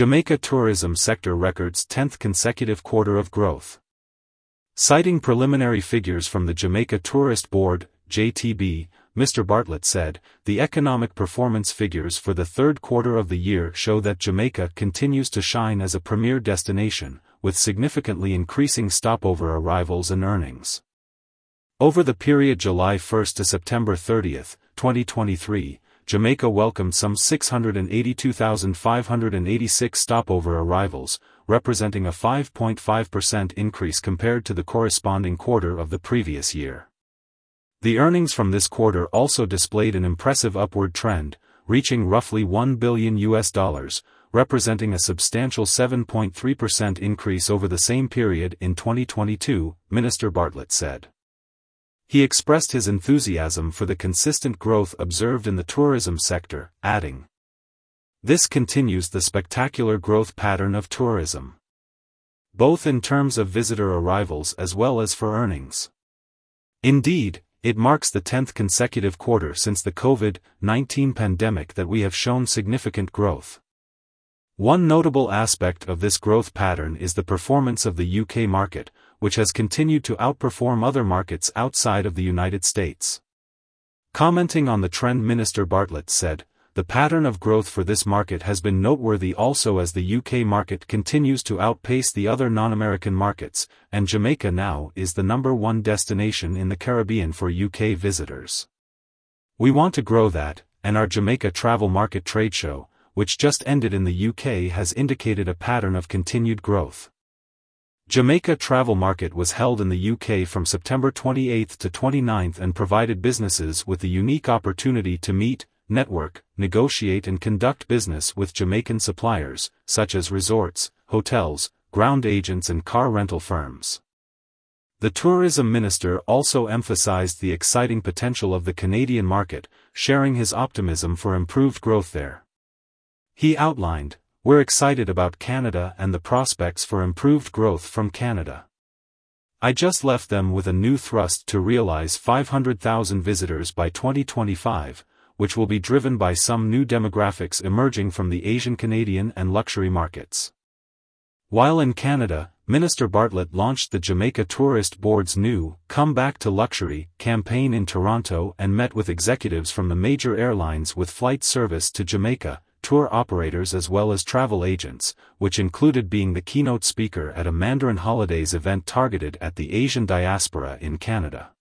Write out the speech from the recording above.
Jamaica tourism sector records 10th consecutive quarter of growth. Citing preliminary figures from the Jamaica Tourist Board, JTB, Mr. Bartlett said, the economic performance figures for the third quarter of the year show that Jamaica continues to shine as a premier destination, with significantly increasing stopover arrivals and earnings. Over the period July 1 to September 30, 2023, Jamaica welcomed some 682,586 stopover arrivals, representing a 5.5% increase compared to the corresponding quarter of the previous year. The earnings from this quarter also displayed an impressive upward trend, reaching roughly 1 billion US dollars, representing a substantial 7.3% increase over the same period in 2022, Minister Bartlett said. He expressed his enthusiasm for the consistent growth observed in the tourism sector, adding, This continues the spectacular growth pattern of tourism. Both in terms of visitor arrivals as well as for earnings. Indeed, it marks the 10th consecutive quarter since the COVID-19 pandemic that we have shown significant growth. One notable aspect of this growth pattern is the performance of the UK market, which has continued to outperform other markets outside of the United States. Commenting on the trend Minister Bartlett said, the pattern of growth for this market has been noteworthy also as the UK market continues to outpace the other non-American markets, and Jamaica now is the number one destination in the Caribbean for UK visitors. We want to grow that, and our Jamaica Travel Market Trade Show, which just ended in the UK has indicated a pattern of continued growth. Jamaica Travel Market was held in the UK from September 28 to 29 and provided businesses with the unique opportunity to meet, network, negotiate and conduct business with Jamaican suppliers, such as resorts, hotels, ground agents and car rental firms. The tourism minister also emphasized the exciting potential of the Canadian market, sharing his optimism for improved growth there. He outlined, we're excited about Canada and the prospects for improved growth from Canada. I just left them with a new thrust to realize 500,000 visitors by 2025, which will be driven by some new demographics emerging from the Asian Canadian and luxury markets. While in Canada, Minister Bartlett launched the Jamaica Tourist Board's new Come Back to Luxury campaign in Toronto and met with executives from the major airlines with flight service to Jamaica, tour operators as well as travel agents, which included being the keynote speaker at a Mandarin Holidays event targeted at the Asian diaspora in Canada.